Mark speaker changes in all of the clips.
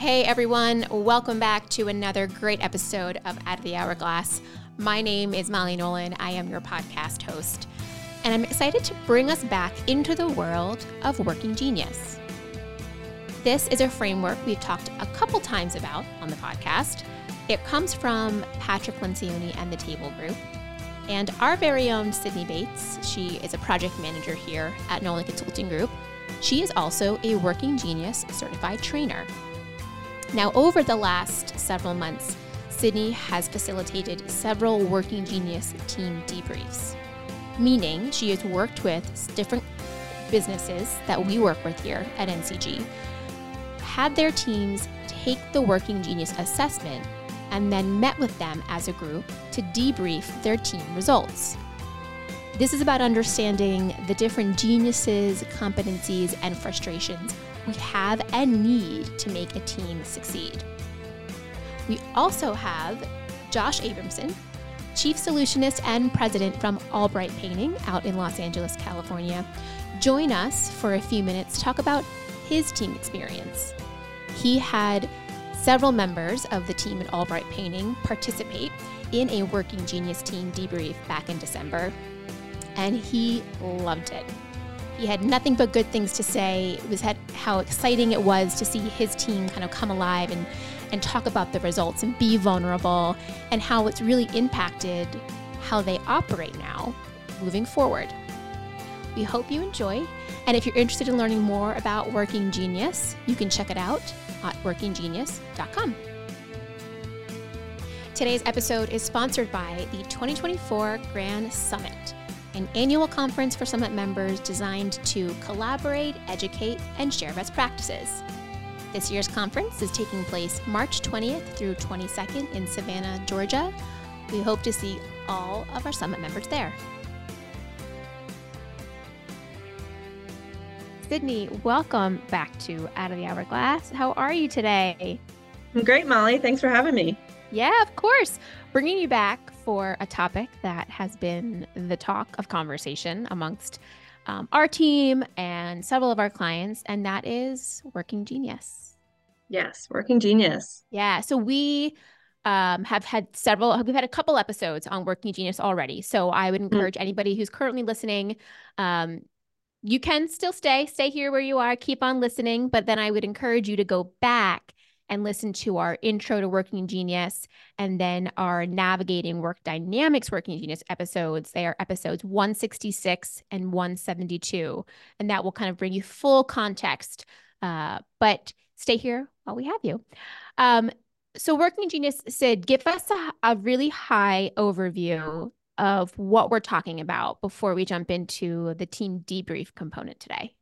Speaker 1: Hey everyone, welcome back to another great episode of Out of the Hourglass. My name is Molly Nolan. I am your podcast host, and I'm excited to bring us back into the world of working genius. This is a framework we've talked a couple times about on the podcast. It comes from Patrick Lencioni and the Table Group. And our very own Sydney Bates, she is a project manager here at Nolan Consulting Group. She is also a Working Genius certified trainer. Now, over the last several months, Sydney has facilitated several Working Genius team debriefs, meaning she has worked with different businesses that we work with here at NCG, had their teams take the Working Genius assessment, and then met with them as a group to debrief their team results. This is about understanding the different geniuses, competencies, and frustrations we have and need to make a team succeed. We also have Josh Abramson, Chief Solutionist and President from ALLBRiGHT Painting out in Los Angeles, California, join us for a few minutes to talk about his team experience. He had several members of the team at ALLBRiGHT Painting participate in a Working Genius team debrief back in December, and he loved it. He had nothing but good things to say. It was how exciting it was to see his team kind of come alive and, and talk about the results and be vulnerable and how it's really impacted how they operate now moving forward. We hope you enjoy. And if you're interested in learning more about Working Genius, you can check it out at workinggenius.com. Today's episode is sponsored by the 2024 Grand Summit an annual conference for Summit members designed to collaborate, educate, and share best practices. This year's conference is taking place March 20th through 22nd in Savannah, Georgia. We hope to see all of our Summit members there. Sydney, welcome back to Out of the Hourglass. How are you today?
Speaker 2: I'm great, Molly. Thanks for having me.
Speaker 1: Yeah, of course. Bringing you back for a topic that has been the talk of conversation amongst um, our team and several of our clients, and that is Working Genius.
Speaker 2: Yes, Working Genius.
Speaker 1: Yeah. So we um, have had several, we've had a couple episodes on Working Genius already. So I would mm. encourage mm-hmm. anybody who's currently listening, um, you can still stay, stay here where you are, keep on listening, but then I would encourage you to go back and listen to our intro to Working Genius and then our navigating work dynamics Working Genius episodes. They are episodes 166 and 172. And that will kind of bring you full context. Uh, but stay here while we have you. Um, so, Working Genius said, give us a, a really high overview of what we're talking about before we jump into the team debrief component today.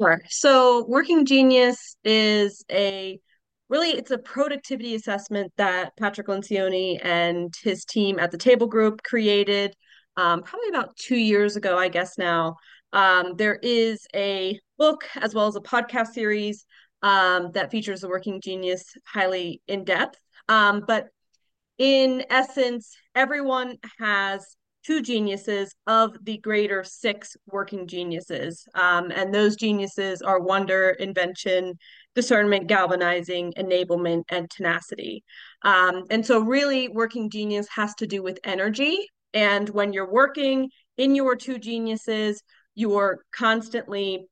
Speaker 2: Sure. So, Working Genius is a really it's a productivity assessment that Patrick Lencioni and his team at the Table Group created um, probably about two years ago, I guess now. Um, there is a book as well as a podcast series um, that features the working genius highly in depth. Um, but in essence, everyone has two geniuses of the greater six working geniuses. Um, and those geniuses are wonder, invention, discernment, galvanizing, enablement, and tenacity. Um, and so, really, working genius has to do with energy. And when you're working in your two geniuses, you're constantly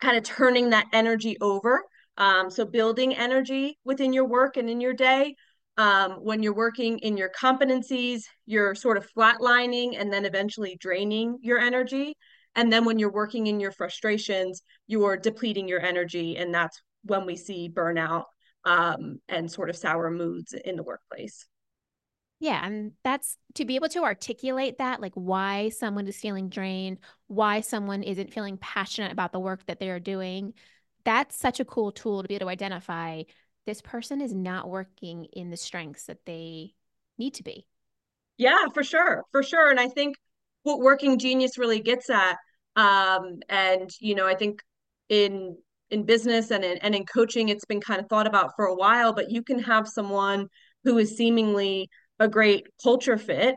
Speaker 2: kind of turning that energy over. Um, so, building energy within your work and in your day. Um, when you're working in your competencies, you're sort of flatlining and then eventually draining your energy. And then when you're working in your frustrations, you're depleting your energy. And that's when we see burnout um, and sort of sour moods in the workplace.
Speaker 1: Yeah, and that's to be able to articulate that, like why someone is feeling drained, why someone isn't feeling passionate about the work that they're doing. That's such a cool tool to be able to identify this person is not working in the strengths that they need to be.
Speaker 2: Yeah, for sure, for sure. And I think what Working Genius really gets at, um, and you know, I think in in business and in, and in coaching it's been kind of thought about for a while but you can have someone who is seemingly a great culture fit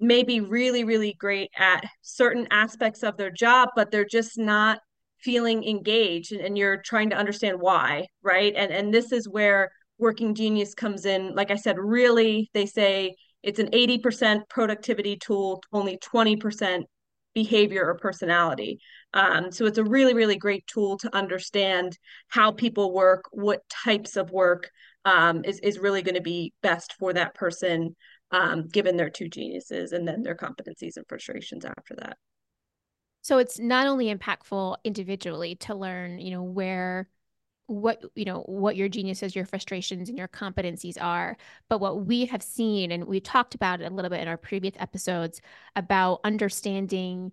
Speaker 2: maybe really really great at certain aspects of their job but they're just not feeling engaged and, and you're trying to understand why right? And and this is where working genius comes in. Like i said really they say it's an 80% productivity tool only 20% behavior or personality. Um, so it's a really really great tool to understand how people work what types of work um, is, is really going to be best for that person um, given their two geniuses and then their competencies and frustrations after that.
Speaker 1: So it's not only impactful individually to learn, you know, where what you know what your geniuses your frustrations and your competencies are but what we have seen and we talked about it a little bit in our previous episodes about understanding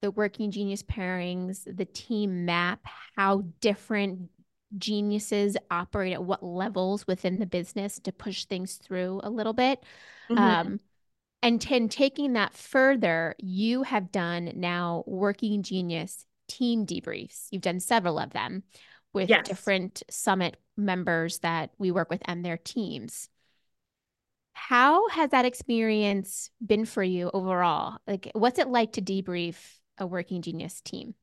Speaker 1: the working genius pairings the team map how different geniuses operate at what levels within the business to push things through a little bit mm-hmm. um, and ten, taking that further, you have done now Working Genius team debriefs. You've done several of them with yes. different summit members that we work with and their teams. How has that experience been for you overall? Like, what's it like to debrief a Working Genius team?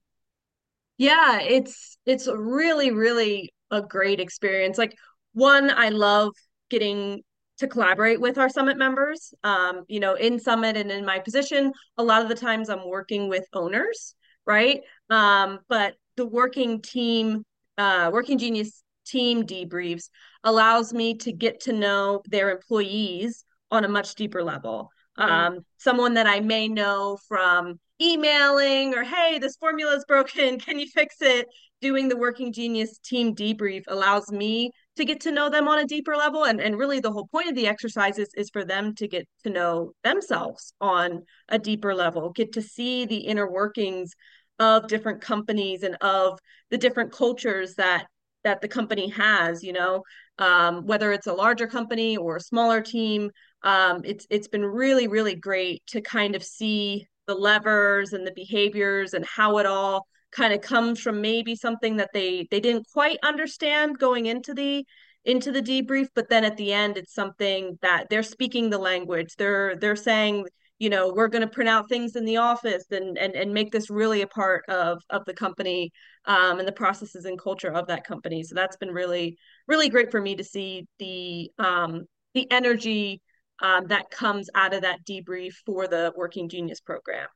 Speaker 2: Yeah, it's it's really really a great experience. Like one, I love getting to collaborate with our summit members. Um, you know, in summit and in my position, a lot of the times I'm working with owners, right? Um, but the working team, uh, working genius team debriefs allows me to get to know their employees on a much deeper level. Mm-hmm. Um, someone that I may know from emailing or hey, this formula is broken, can you fix it? Doing the working genius team debrief allows me to get to know them on a deeper level and, and really the whole point of the exercises is for them to get to know themselves on a deeper level get to see the inner workings of different companies and of the different cultures that that the company has you know? Um, whether it's a larger company or a smaller team um, it's it's been really really great to kind of see the levers and the behaviors and how it all kind of comes from maybe something that they they didn't quite understand going into the into the debrief but then at the end it's something that they're speaking the language. They're they're saying you know we're going to print out things in the office and and, and make this really a part of of the company um, and the processes and culture of that company. So that's been really really great for me to see the um, the energy um, that comes out of that debrief for the working genius program.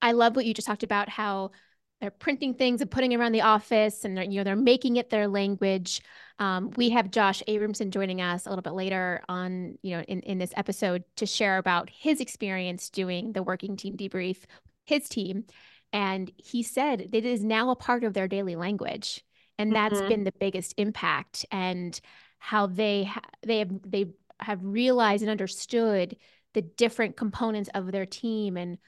Speaker 1: I love what you just talked about how they're printing things and putting around the office and they're, you know they're making it their language. Um, we have josh abramson joining us a little bit later on you know in, in this episode to share about his experience doing the working team debrief his team. And he said that it is now a part of their daily language. And that's mm-hmm. been the biggest impact and how they ha- they have they have realized and understood the different components of their team and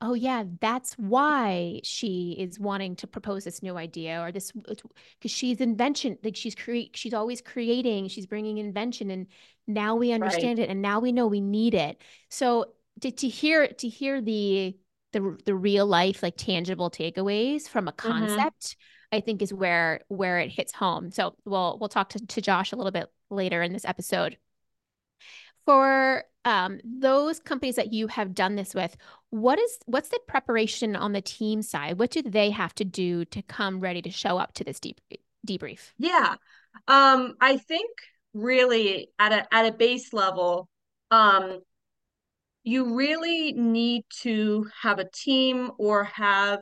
Speaker 1: oh yeah that's why she is wanting to propose this new idea or this because she's invention like she's create she's always creating she's bringing invention and now we understand right. it and now we know we need it so to, to hear to hear the the the real life like tangible takeaways from a mm-hmm. concept mm-hmm. i think is where where it hits home so we'll we'll talk to, to josh a little bit later in this episode for um, those companies that you have done this with, what is what's the preparation on the team side? What do they have to do to come ready to show up to this deep debrief?
Speaker 2: Yeah, um, I think really at a at a base level, um, you really need to have a team or have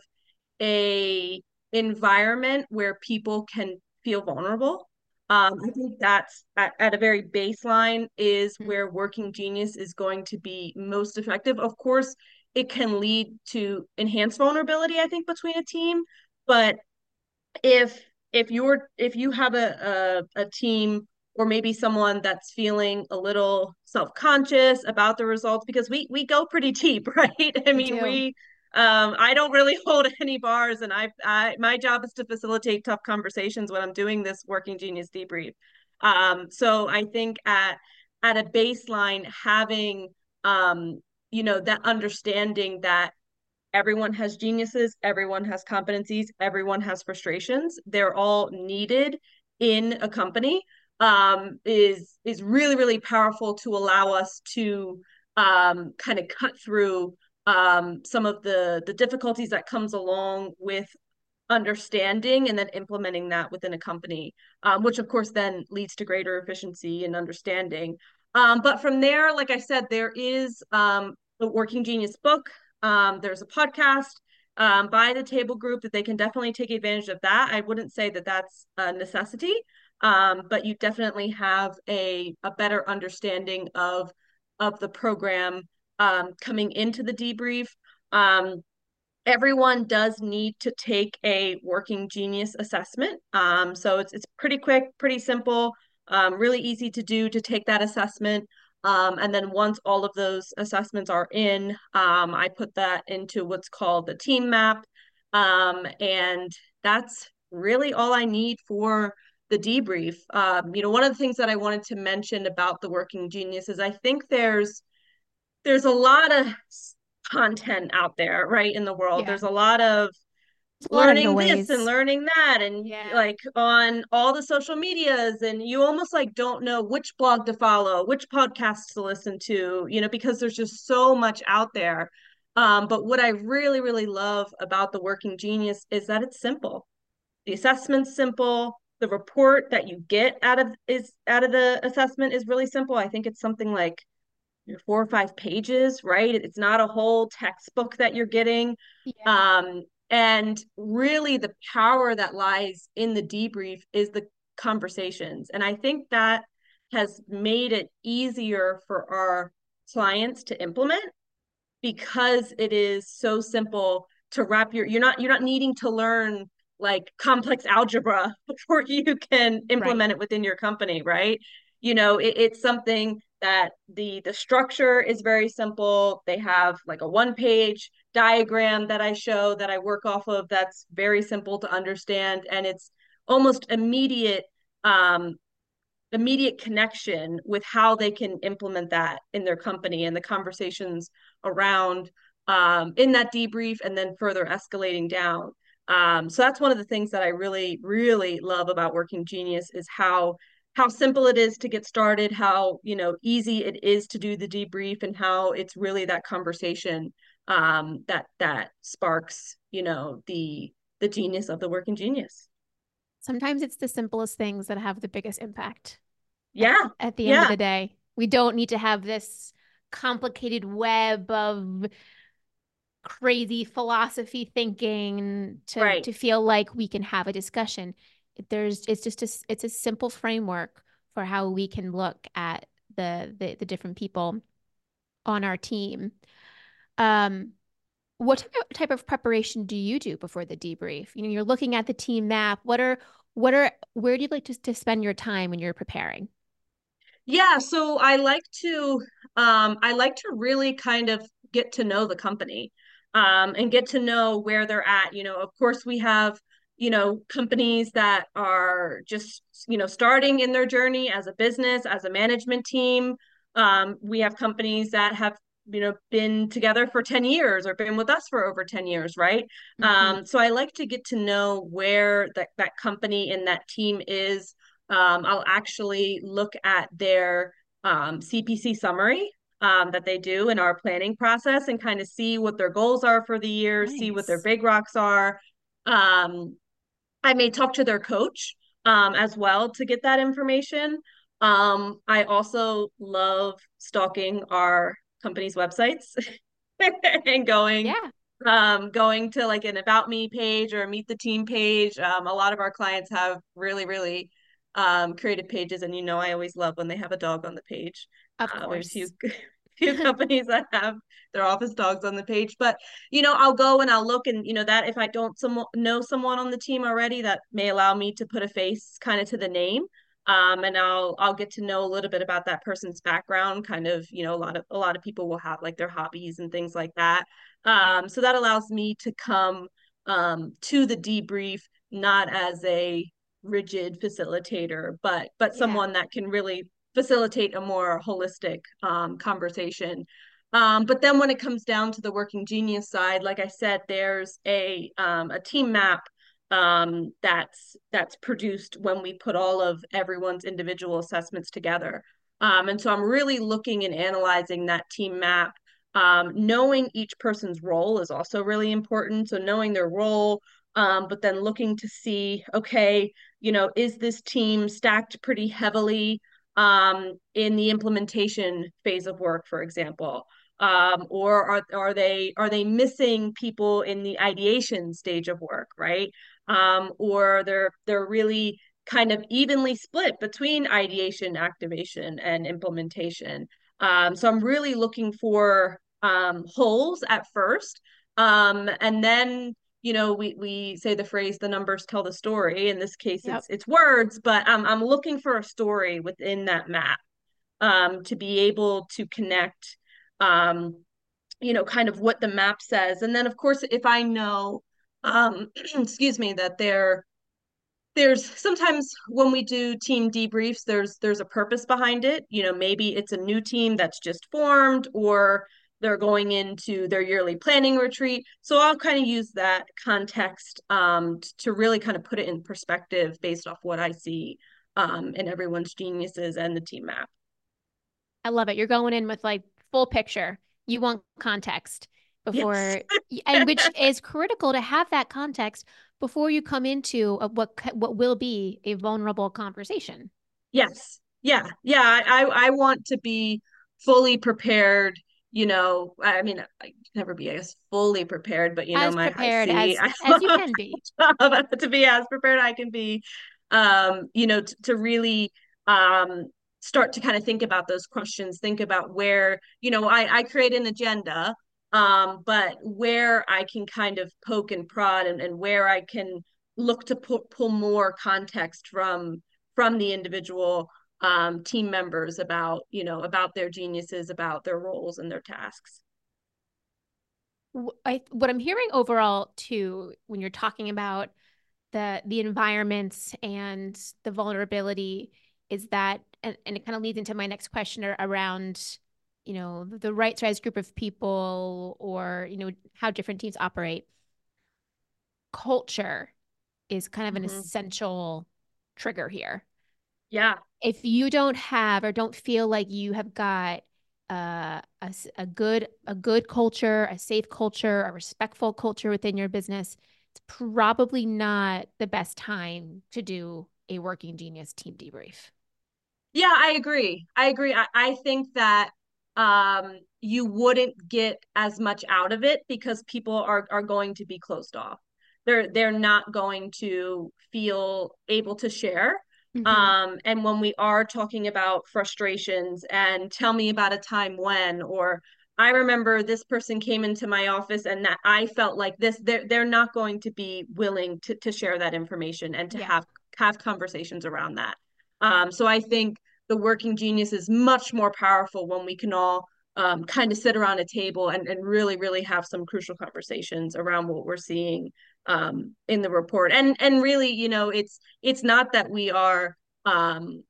Speaker 2: a environment where people can feel vulnerable um, I think that's at, at, a very baseline is mm-hmm. where working genius is going to be most effective. Of course, it can lead to enhanced vulnerability, I think, between a team. But if if you're if you have a, a, a team or maybe someone that's feeling a little self-conscious about the results because we we go pretty deep right i mean we um, I don't really hold any bars, and I, I my job is to facilitate tough conversations when I'm doing this working genius debrief. Um, so I think at at a baseline, having um, you know that understanding that everyone has geniuses, everyone has competencies, everyone has frustrations. They're all needed in a company. Um, is is really really powerful to allow us to um, kind of cut through um, some of the the difficulties that comes along with understanding and then implementing that within a company, um, which of course then leads to greater efficiency and understanding. Um, but from there, like I said, there is um, a Working Genius book. Um, there's a podcast um, by the table group that they can definitely take advantage of that. I wouldn't say that that's a necessity, um, but you definitely have a, a better understanding of of the program um, coming into the debrief. Um, everyone does need to take a working genius assessment. Um, so it's it's pretty quick, pretty simple, um, really easy to do to take that assessment. Um, and then once all of those assessments are in, um, I put that into what's called the team map. And that's really all I need for the debrief. Um, you know, one of the things that I wanted to mention about the working genius is I think there's there's a lot of content out there, right, in the world. Yeah. There's a lot of learning this and learning that and yeah. like on all the social medias and you almost like don't know which blog to follow which podcast to listen to you know because there's just so much out there um, but what i really really love about the working genius is that it's simple the assessment's simple the report that you get out of is out of the assessment is really simple i think it's something like four or five pages right it's not a whole textbook that you're getting yeah. um and really, the power that lies in the debrief is the conversations. And I think that has made it easier for our clients to implement because it is so simple to wrap your you're not you're not needing to learn like complex algebra before you can implement right. it within your company right you know it, it's something that the the structure is very simple. They have like a one page diagram that i show that i work off of that's very simple to understand and it's almost immediate um immediate connection with how they can implement that in their company and the conversations around um, in that debrief and then further escalating down. Um, so that's one of the things that i really really love about working genius is how how simple it is to get started, how you know easy it is to do the debrief, and how it's really that conversation um, that that sparks you know the the genius of the working genius.
Speaker 1: Sometimes it's the simplest things that have the biggest impact.
Speaker 2: Yeah.
Speaker 1: At, at the end yeah. of the day, we don't need to have this complicated web of crazy philosophy thinking to right. to feel like we can have a discussion there's it's just a, it's a simple framework for how we can look at the the, the different people on our team. Um what type of, preparation do you do before the debrief? You know you're looking at the team map. What are what are where do you like to, to spend your time when you're preparing?
Speaker 2: Yeah so i like to um i like to really kind of get to know the company um and get to know where they're at. You know of course we have you know companies that are just you know starting in their journey as a business as a management team um, we have companies that have you know been together for 10 years or been with us for over 10 years right mm-hmm. um, so i like to get to know where that, that company and that team is um, i'll actually look at their um, cpc summary um, that they do in our planning process and kind of see what their goals are for the year nice. see what their big rocks are um, I may talk to their coach um, as well to get that information. Um, I also love stalking our company's websites and going yeah. um, going to like an about me page or meet the team page. Um, a lot of our clients have really, really um, creative pages, and you know I always love when they have a dog on the page.
Speaker 1: Of uh,
Speaker 2: course. There's few companies that have their office dogs on the page but you know i'll go and i'll look and you know that if i don't some, know someone on the team already that may allow me to put a face kind of to the name um, and i'll i'll get to know a little bit about that person's background kind of you know a lot of a lot of people will have like their hobbies and things like that um, so that allows me to come um, to the debrief not as a rigid facilitator but but yeah. someone that can really facilitate a more holistic um, conversation. Um, but then when it comes down to the working genius side, like I said, there's a um, a team map um, that's that's produced when we put all of everyone's individual assessments together. Um, and so I'm really looking and analyzing that team map. Um, knowing each person's role is also really important. So knowing their role, um, but then looking to see, okay, you know, is this team stacked pretty heavily in the implementation phase of work, for example? Um, or are, are they are they missing people in the ideation stage of work, right? Um, or they're they're really kind of evenly split between ideation, activation, and implementation. Um, so I'm really looking for um, holes at first, um, and then you know we we say the phrase the numbers tell the story. In this case, yep. it's it's words, but I'm I'm looking for a story within that map um, to be able to connect. Um, you know, kind of what the map says, and then of course, if I know, um, excuse me, that they're there's sometimes when we do team debriefs there's there's a purpose behind it. You know maybe it's a new team that's just formed or they're going into their yearly planning retreat. So i'll kind of use that context um, to really kind of put it in perspective based off what i see um, in everyone's geniuses and the team map.
Speaker 1: I love it. You're going in with like full picture you want context before yes. and which is critical to have that context before you come into a, what what will be a vulnerable conversation.
Speaker 2: Yes. Yeah. Yeah. I I want to be fully prepared. You know, I mean, I never be, I guess, fully prepared, but you
Speaker 1: as
Speaker 2: know, my
Speaker 1: prepared as, as you can be
Speaker 2: to be as prepared I can be. Um, you know, t- to really um start to kind of think about those questions think about where you know i i create an agenda um, but where I can kind of poke and prod and, and where I can look to pull, pull more context from from the individual um, team members about you know about their geniuses about their roles and their tasks.
Speaker 1: I, what i'm hearing overall too when you're talking about the the environments and the vulnerability is that and, and it kind of leads into my next question around you know the right size group of people or you know how different teams operate. Culture is kind of an mm-hmm. essential trigger here.
Speaker 2: Yeah.
Speaker 1: If you don't have or don't feel like you have got uh, a, a good a good culture a safe culture a respectful culture within your business it's probably not the best time to do a working genius team debrief
Speaker 2: yeah i agree i agree i, I think that um, you wouldn't get as much out of it because people are are going to be closed off. They're they're not going to feel able to share. Mm-hmm. Um, and when we are talking about frustrations and tell me about a time when or I remember this person came into my office and that I felt like this they're they're not going to be willing to to share that information and to yeah. have have conversations around that. Um, so I think the working genius is much more powerful when we can all um, kind of sit around a table and, and really really have some crucial conversations around what we're seeing um, in the report. And and really you know it's it's not that we are um,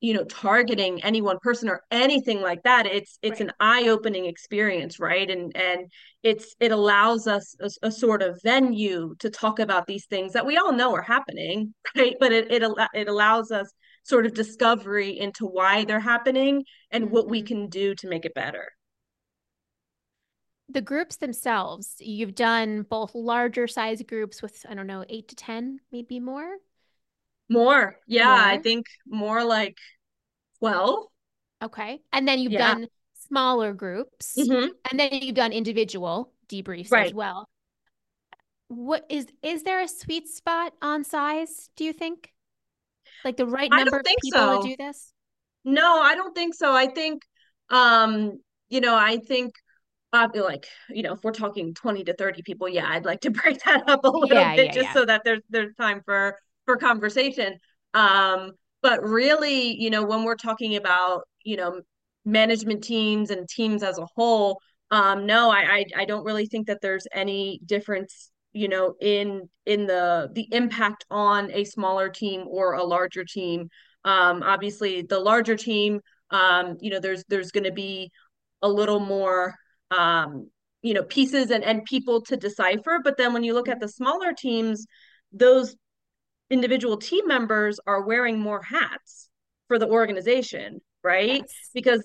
Speaker 2: you know targeting any one person or anything like that. It's it's right. an eye-opening experience right? And and it's it allows us a, a, sort of venue to talk about these things that we all know are happening right? But it it, it allows us sort of discovery into why they're happening and what we mm-hmm. can do to make it better.
Speaker 1: The groups themselves, you've done both larger size groups with, I don't know, eight to 10, maybe more?
Speaker 2: More. Yeah, more. I think more like 12.
Speaker 1: Okay. And then you've yeah. done smaller groups mm-hmm. and then you've done individual debriefs right. as well. What is is there a sweet spot on size, do you think? Like the right number of people so. to do this?
Speaker 2: No, I don't think so. I think um, you know, I think uh, like you know if we're talking 20 to 30 people yeah i'd like to break that up a little yeah, bit yeah, just yeah. so that there's there's time for for conversation um but really you know when we're talking about you know management teams and teams as a whole um no I, I i don't really think that there's any difference you know in in the the impact on a smaller team or a larger team. Um obviously the larger team um you know there's there's going to be a little more um you know pieces and and people to decipher. But then when you look at the smaller teams those individual team members are wearing more hats for the organization right? Yes. because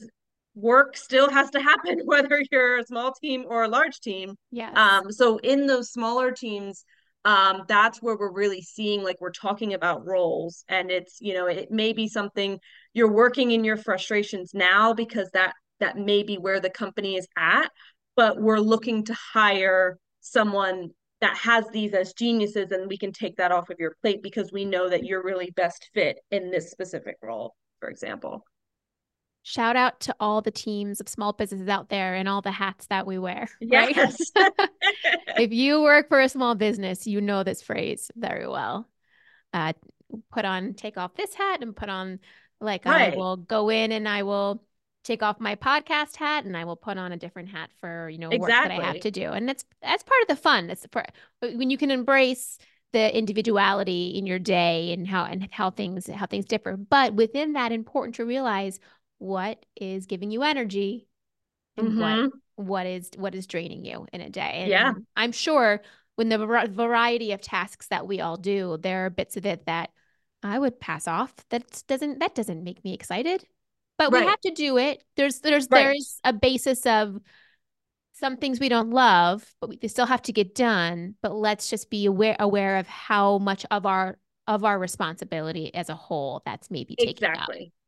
Speaker 2: work still has to happen whether you're a small team or a large team.
Speaker 1: Yeah
Speaker 2: um so in those smaller teams um, that's where we're really seeing like we're talking about roles. And it's you know it may be something you're working in your frustrations now because that that may be where the company is at but we're looking to hire someone that has these as geniuses and we can take that off of your plate because we know that you're really best fit in this specific role for example
Speaker 1: Shout out to all the teams of small businesses out there and all the hats that we wear.
Speaker 2: Yes.
Speaker 1: Right? if you work for a small business, you know this phrase very well. Uh, put on, take off this hat and put on, like, right. I will go in and I will take off my podcast hat and I will put on a different hat for, you know, exactly. work that I have to do. And that's, that's part of the fun. It's for, when you can embrace the individuality in your day and how, and how things, how things differ. But within that, important to realize what is giving you energy and mm-hmm. what what is what is draining you in a day. And
Speaker 2: yeah.
Speaker 1: I'm sure when the variety of tasks that we all do, there are bits of it that I would pass off. That doesn't that doesn't make me excited. But right. we have to do it. There's there's right. there's a basis of some things we don't love, but we still have to get done. But let's just be aware aware of how much of our of our responsibility as a whole that's maybe taking
Speaker 2: exactly. Up.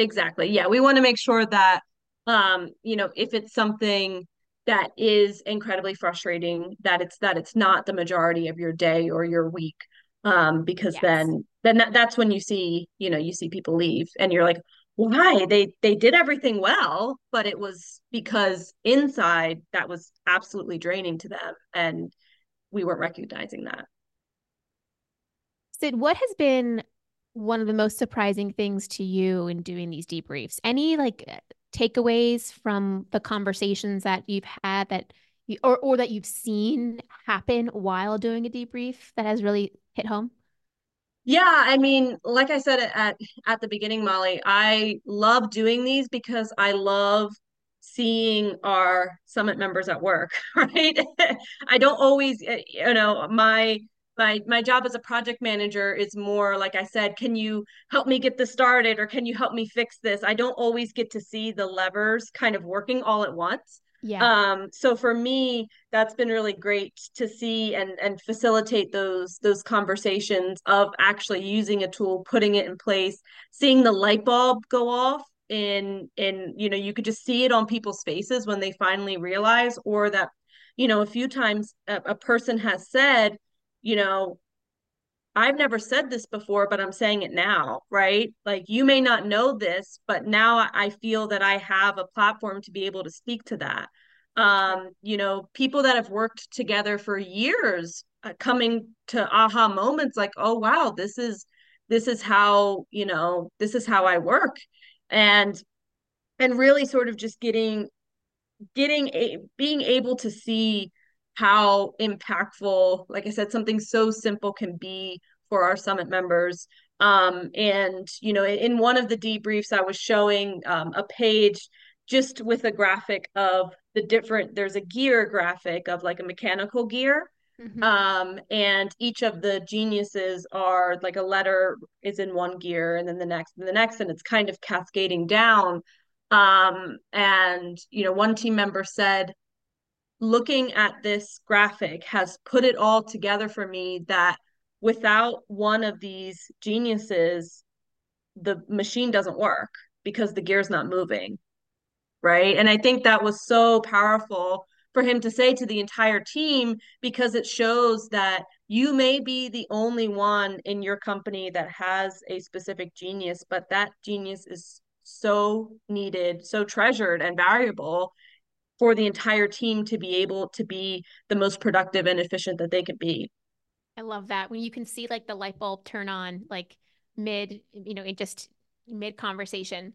Speaker 2: Exactly. Yeah. We want to make sure that, um, you know, if it's something that is incredibly frustrating, that it's that it's not the majority of your day or your week. Um, because yes. then then that, that's when you see, you know, you see people leave and you're like, why? They they did everything well, but it was because inside that was absolutely draining to them and we weren't recognizing that.
Speaker 1: Sid, what has been one of the most surprising things to you in doing these debriefs? Any like uh, takeaways from the conversations that you've had that you, or or that you've seen happen while doing a debrief that has really hit home?
Speaker 2: Yeah, I mean, like I said at at the beginning, Molly, I love doing these because I love seeing our summit members at work, right? I don't always, eh, you know, my my my job as a project manager is more like i said can you help me get this started or can you help me fix this? I don't always get to see the levers kind of working all at once. Yeah. Um so for me that's been really great to see and and facilitate those those conversations of actually using a tool putting it in place seeing the light bulb go off in in you know you could just see it on people's faces when they finally realize or that you know a few times a, a person has said you know, I've never said this before, but I'm saying it now, right? Like you may not know this, but now I feel that I have a platform to be able to speak to that. Um, you know, people that have worked together for years uh, coming to aha moments like, oh wow, this is this is how, you know, this is how I work. And and really sort of just getting getting a being able to see how impactful, like I said, something so simple can be for our summit members. Um, and, you know, in one of the debriefs, I was showing um, a page just with a graphic of the different, there's a gear graphic of like a mechanical gear. Mm-hmm. Um, and each of the geniuses are like a letter is in one gear and then the next and the next, and it's kind of cascading down. Um, and, you know, one team member said, looking at this graphic has put it all together for me that without one of these geniuses the machine doesn't work because the gear's not moving right? And i think that was so powerful for him to say to the entire team because it shows that you may be the only one in your company that has a specific genius but that genius is so needed so treasured and valuable for the entire team to be able to be the most productive and efficient that they can be.
Speaker 1: I love that when you can see like the light bulb turn on like mid, you know, it just mid conversation.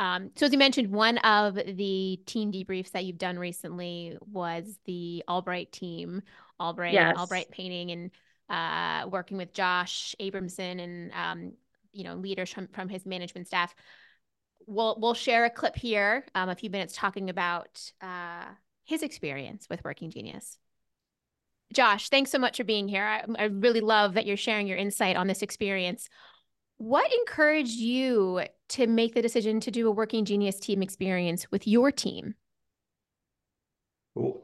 Speaker 1: Um, so as you mentioned, one of the team debriefs that you've done recently was the ALLBRiGHT team, ALLBRiGHT, yes. ALLBRiGHT painting and uh, working with Josh Abramson and um, you know leaders from, from his management staff we'll we'll share a clip here, um, a few minutes talking about uh, his experience with Working Genius. Josh, thanks so much for being here. I, I really love that you're sharing your insight on this experience. What encouraged you to make the decision to do a Working Genius team experience with your team?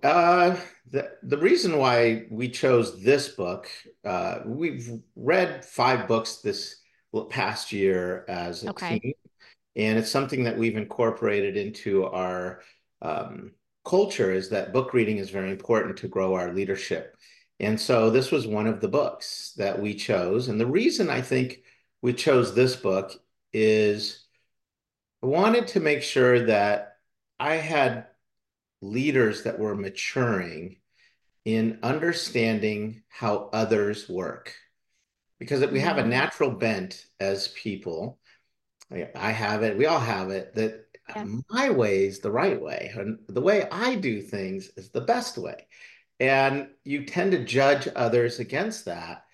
Speaker 3: Uh, the the reason why we chose this book, uh, we've read five books this past year as a
Speaker 1: Okay.
Speaker 3: team, and it's something that we've incorporated into our um, culture is that book reading is very important to grow our leadership. And so this was one of the books that we chose. And the reason I think we chose this book is I wanted to make sure that I had leaders that were maturing in understanding how others work. Because we have a
Speaker 1: Mm,
Speaker 3: natural bent as people. I have it, we all have it, that
Speaker 1: yeah.
Speaker 3: my way is the right way, and the way I do things is the best way. And you tend to judge others against that.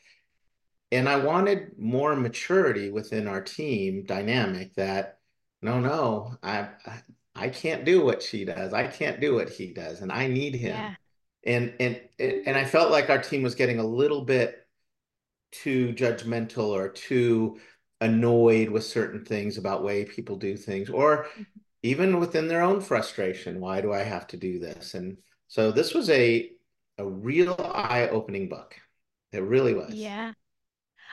Speaker 3: And I wanted more maturity within our team dynamic that no, no, I I can't do what she does. I can't do what he does, and I need him.
Speaker 1: Yeah.
Speaker 3: And and and I felt like our team was getting a little bit too judgmental or too annoyed with certain things about way people do things or
Speaker 1: Mhm.
Speaker 3: even within their own frustration why do i have to do this? And so this was a a real eye-opening book. It really was.
Speaker 1: Yeah.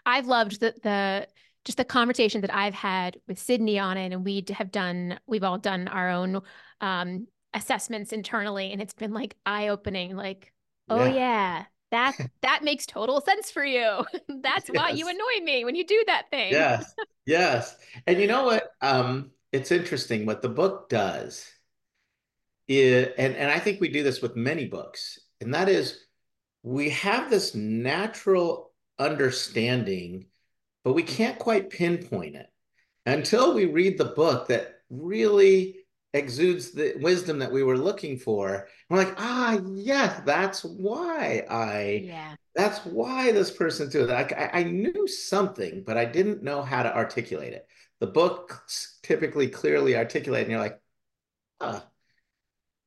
Speaker 1: I've loved the the just the conversation that I've had with Sydney on it, and we have done we've all done our own um assessments internally, and it's been like eye-opening, like, oh
Speaker 3: yeah.
Speaker 1: yeah, that that makes total sense for you. That's why you annoy me when you do that thing.
Speaker 3: yes yes and you know what um it's interesting what the book does is, and and i think we do this with many books and that is we have this natural understanding but we can't quite pinpoint it until we read the book that really exudes the wisdom that we were looking for. We're like, ah, yes, that's why I,
Speaker 1: Yeah.
Speaker 3: that's why this person doing that. I, I knew something, but I didn't know how to articulate it. The book typically clearly articulate, and you're like, ah,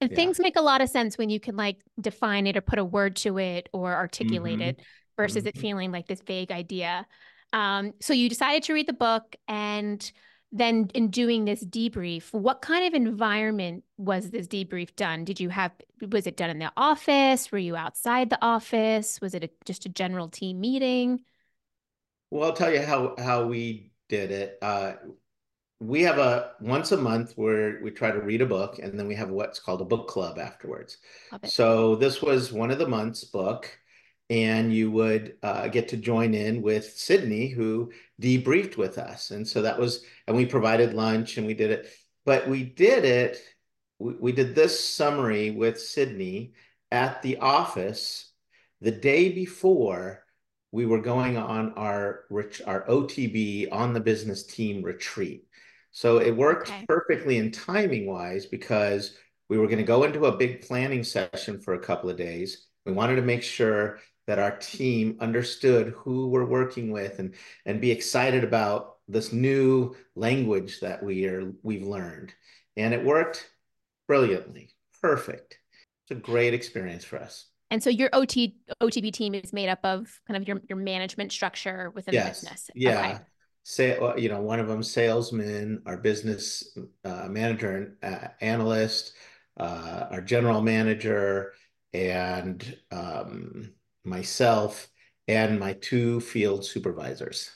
Speaker 1: And
Speaker 3: yeah,
Speaker 1: things make a lot of sense when you can like define it or put a word to it or articulate
Speaker 3: hmm
Speaker 1: it versus it
Speaker 3: hmm
Speaker 1: feeling like this vague idea. Um, so you decided to read the book, and then in doing this debrief, what kind of environment was this debrief done? Did you have, was it done in the office? Were you outside the office? Was it a, just a general team meeting?
Speaker 3: Well, I'll tell you how how we did it. Uh, we have a once a month where we try to read a book and then we have what's called a book club afterwards. So this was one of the month's book and you would uh, get to join in with Sydney who debriefed with us. And so that was, and we provided lunch and we did it, but we did it, we, we did this summary with Sydney at the office the day before we were going on our our OTB on the business team retreat. So it worked
Speaker 1: Okay.
Speaker 3: perfectly in timing wise because we were going to go into a big planning session for a couple of days. We wanted to make sure that our team understood who we're working with and and be excited about this new language that we are we've learned. And it worked brilliantly. Perfect. It's a great experience for us.
Speaker 1: And so your OT OTB team is made up of kind of your your management structure within the
Speaker 3: Yes.
Speaker 1: business. Okay.
Speaker 3: Yeah. Say, you know, one of them salesman, our business uh, manager and uh, analyst, uh, our general manager, and um, myself, and my two field supervisors.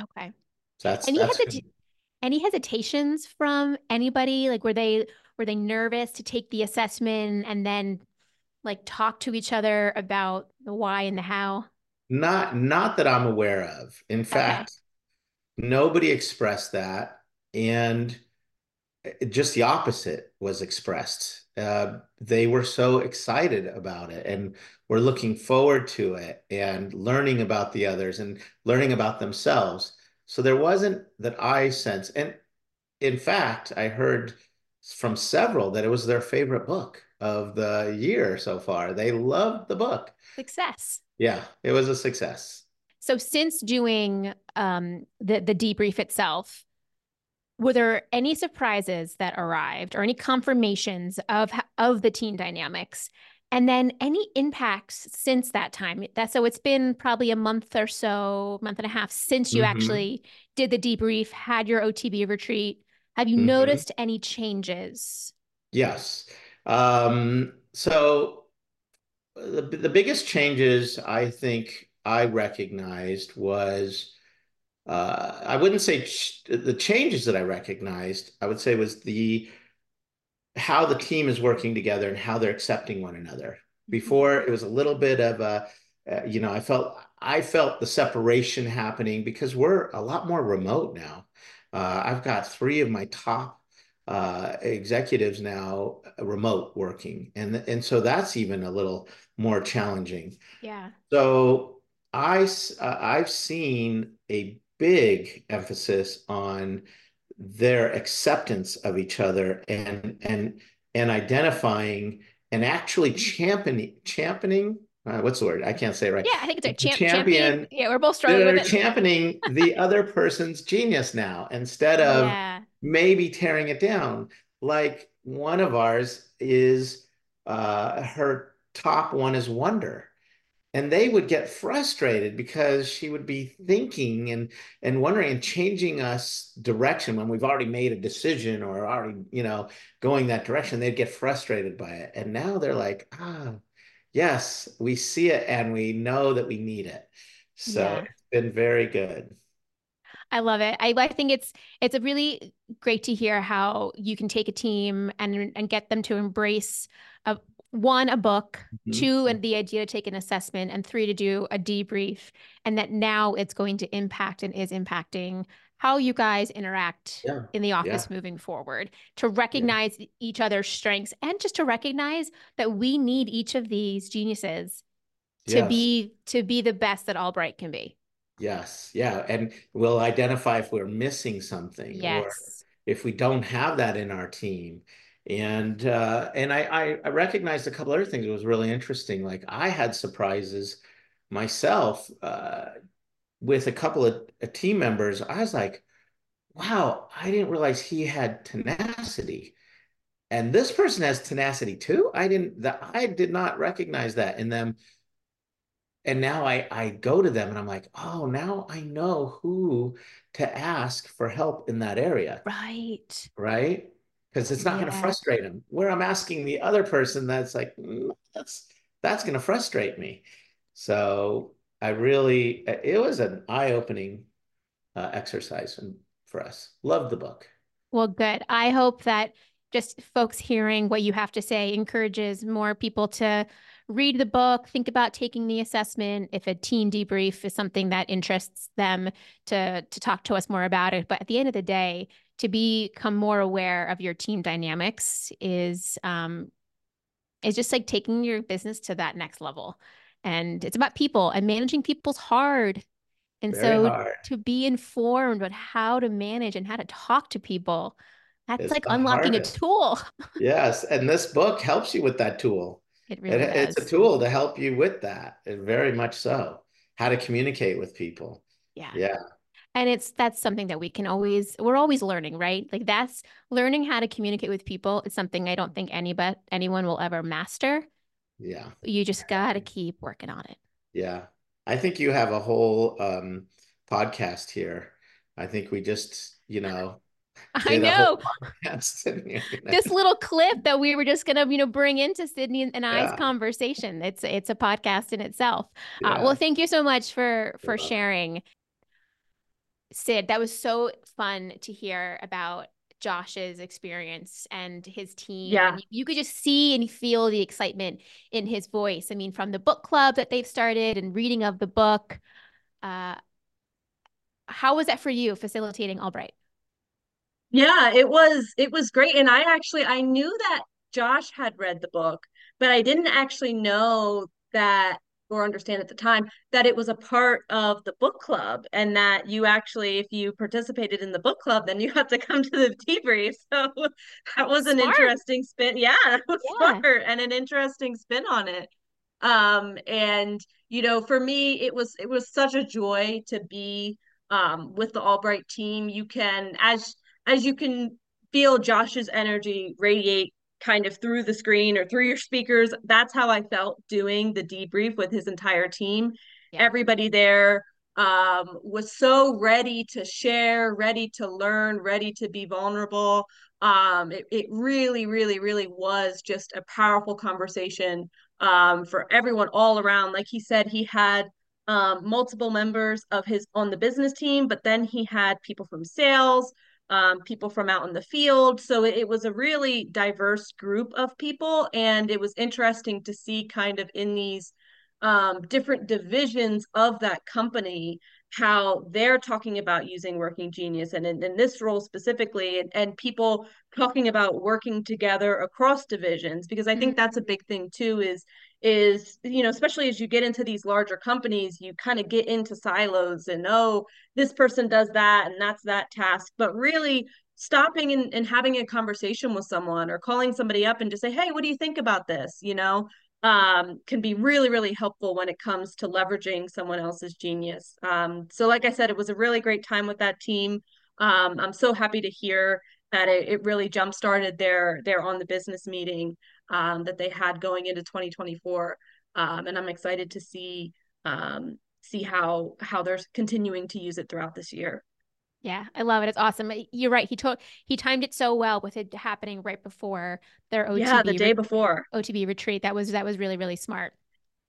Speaker 1: Okay.
Speaker 3: So that's
Speaker 1: Any
Speaker 3: that's
Speaker 1: hesit any hesitations from anybody? Like were they were they nervous to take the assessment and then like talk to each other about the why and the how?
Speaker 3: not not that I'm aware of. In
Speaker 1: Okay.
Speaker 3: fact, nobody expressed that, and eh, just the opposite was expressed. Uh, they were so excited about it and were looking forward to it and learning about the others and learning about themselves. So there wasn't that I sense. And in fact, I heard from several that it was their favorite book of the year so far. They loved the book.
Speaker 1: Success.
Speaker 3: Yeah, it was a success.
Speaker 1: So since doing um the the debrief itself, were there any surprises that arrived or any confirmations of of the team dynamics? And then any impacts since that time? That so it's been probably a month or so, month and a half since you
Speaker 3: hmm
Speaker 1: actually did the debrief, had your OTB retreat. Have you
Speaker 3: hmm
Speaker 1: noticed any changes?
Speaker 3: Yes. Um, so the the biggest changes I think I recognized was uh, I wouldn't say ch the changes that I recognized. I would say was the how the team is working together and how they're accepting one another. Before it was a little bit of a, uh, you know, I felt I felt the separation happening because we're a lot more remote now. Uh, I've got three of my top uh, executives now uh, remote working, and and so that's even a little more challenging.
Speaker 1: Yeah.
Speaker 3: So I uh, I've seen a big emphasis on their acceptance of each other and and and identifying and actually championing championing uh, what's the word? I can't say it right.
Speaker 1: Yeah, I think it's a champ-
Speaker 3: champion.
Speaker 1: champion. Yeah, we're both struggling
Speaker 3: they're
Speaker 1: with it.
Speaker 3: championing the other person's genius now instead of
Speaker 1: yeah.
Speaker 3: maybe tearing it down. Like one of ours is uh, her top one is wonder and they would get frustrated because she would be thinking and and wondering and changing us direction when we've already made a decision or already you know going that direction they'd get frustrated by it and now they're like ah yes we see it and we know that we need it so
Speaker 1: Yeah.
Speaker 3: it's been very good
Speaker 1: I love it. I, I think it's it's a really great to hear how you can take a team and and get them to embrace a one a book,
Speaker 3: Mhm.
Speaker 1: two and the idea to take an assessment, and three to do a debrief, and that now it's going to impact and is impacting how you guys interact
Speaker 3: Yeah,
Speaker 1: in the office moving forward. To recognize each other's strengths and just to recognize that we need each of these geniuses to
Speaker 3: Yes.
Speaker 1: be to be the best that ALLBRiGHT can be.
Speaker 3: yes yeah and we'll identify if we're missing something or if we don't have that in our team. And uh, and I, I I recognized a couple other things that was really interesting. Like I had surprises myself uh, with a couple of uh, team members. I was like, wow, I didn't realize he had tenacity. And this person has tenacity too. I didn't that I did not recognize that in them. And now I I go to them and I'm like, oh, now I know who to ask for help in that area
Speaker 1: Right.
Speaker 3: right? Because it's not going to frustrate them. Where I'm asking the other person, that's like "Mm, that's that's going to frustrate me. So I really, it was an eye-opening uh, exercise for us. Love the book.
Speaker 1: Well, good. I hope that just folks hearing what you have to say encourages more people to read the book, think about taking the assessment. If a team debrief is something that interests them, to to talk to us more about it. But at the end of the day, to become more aware of your team dynamics is um, is just like taking your business to that next level. And it's about people and managing people's hard. And
Speaker 3: Very
Speaker 1: so
Speaker 3: hard.
Speaker 1: to be informed on how to manage and how to talk to people, that's
Speaker 3: It's
Speaker 1: like unlocking
Speaker 3: hardest.
Speaker 1: a tool.
Speaker 3: Yes, and this book helps you with that tool.
Speaker 1: It
Speaker 3: It,
Speaker 1: really
Speaker 3: it's a tool to help you with that. It very much so. How to communicate with people.
Speaker 1: Yeah.
Speaker 3: Yeah.
Speaker 1: And it's that's something that we can always we're always learning, right? Like that's learning how to communicate with people is something I don't think anybody anyone will ever master.
Speaker 3: Yeah.
Speaker 1: You just got to keep working on it.
Speaker 3: Yeah. I think you have a whole um, podcast here. I think we just, you know,
Speaker 1: I
Speaker 3: did a whole
Speaker 1: know.
Speaker 3: podcast in here.
Speaker 1: this little clip that we were just gonna, you know, bring into Sydney and I's
Speaker 3: Yeah.
Speaker 1: conversation. It's it's a podcast in itself. Uh, well, thank you so much for for sharing, Sid. That was so fun to hear about Josh's experience and his team.
Speaker 2: Yeah.
Speaker 1: And you, could just see and feel the excitement in his voice. I mean, from the book club that they've started and reading of the book. Uh, how was that for you facilitating ALLBRiGHT?
Speaker 2: Yeah, it was it was great. And I actually I knew that Josh had read the book, but I didn't actually know that or understand at the time that it was a part of the book club and that you actually if you participated in the book club then you have to come to the debrief. So that was an
Speaker 1: Smart.
Speaker 2: interesting spin. Yeah, that was
Speaker 1: Yeah.
Speaker 2: smart and an interesting spin on it. Um and you know, for me it was it was such a joy to be um with the ALLBRiGHT team. You can as as you can feel Josh's energy radiate kind of through the screen or through your speakers. That's how I felt doing the debrief with his entire team.
Speaker 1: Yeah.
Speaker 2: Everybody there um, was so ready to share, ready to learn, ready to be vulnerable. Um, it, it really, really, really was just a powerful conversation um, for everyone all around. Like he said, he had um, multiple members of his on the business team, but then he had people from sales, um, people from out in the field. So it, it was a really diverse group of people, and it was interesting to see kind of in these um, different divisions of that company how they're talking about using working genius and in, in this role specifically and, and, people talking about working together across divisions because i think mm-hmm. that's a big thing too is is you know especially as you get into these larger companies you kind of get into silos and oh this person does that and that's that task but really stopping and, and having a conversation with someone or calling somebody up and just say hey what do you think about this you know um, can be really, really helpful when it comes to leveraging someone else's genius. Um, so, like I said, it was a really great time with that team. Um, I'm so happy to hear that it, it really jump started their their on the business meeting um, that they had going into 2024, um, and I'm excited to see um, see how how they're continuing to use it throughout this year.
Speaker 1: Yeah, I love it. It's awesome. You're right. He took he timed it so well with it happening right before their OTB.
Speaker 2: Yeah, the day re- before
Speaker 1: OTB retreat. That was that was really really smart.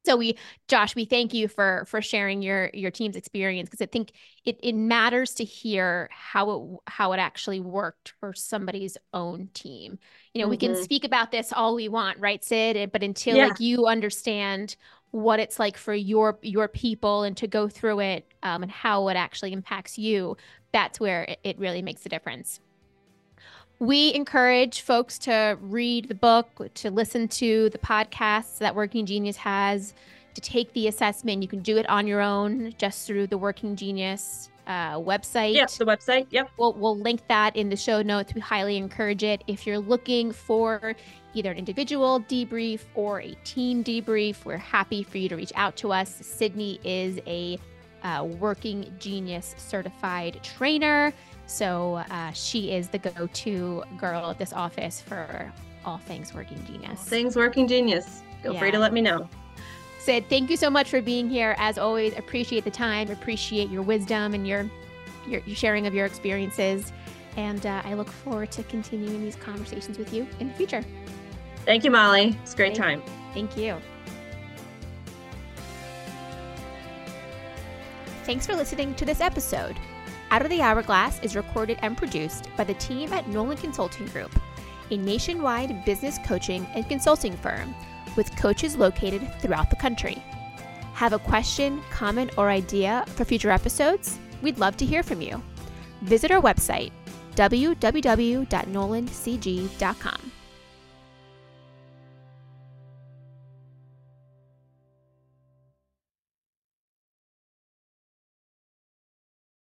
Speaker 1: So we, Josh, we thank you for for sharing your your team's experience because I think it it matters to hear how it how it actually worked for somebody's own team. You know, mm-hmm. we can mm-hmm. speak about this all we want, right, Sid? But until yeah. like you understand what it's like for your your people and to go through it um, and how it actually impacts you that's where it, it really makes a difference. We encourage folks to read the book, to listen to the podcasts that Working Genius has, to take the assessment. You can do it on your own just through the Working Genius uh, website.
Speaker 2: Yep, the website. Yep.
Speaker 1: We'll, we'll link that in the show notes. We highly encourage it. If you're looking for either an individual debrief or a team debrief, we're happy for you to reach out to us. Sydney is a uh, Working Genius certified trainer. So uh, she is the go to girl at this office for all things Working Genius. All
Speaker 2: things Working Genius. Feel yeah. free to let me know.
Speaker 1: Sid, thank you so much for being here. As always, appreciate the time, appreciate your wisdom and your, your, your sharing of your experiences. And uh, I look forward to continuing these conversations with you in the future.
Speaker 2: Thank you, Molly. It's a great thank, time.
Speaker 1: Thank you. Thanks for listening to this episode. Out of the Hourglass is recorded and produced by the team at Nolan Consulting Group, a nationwide business coaching and consulting firm with coaches located throughout the country. Have a question, comment, or idea for future episodes? We'd love to hear from you. Visit our website, www.nolancg.com.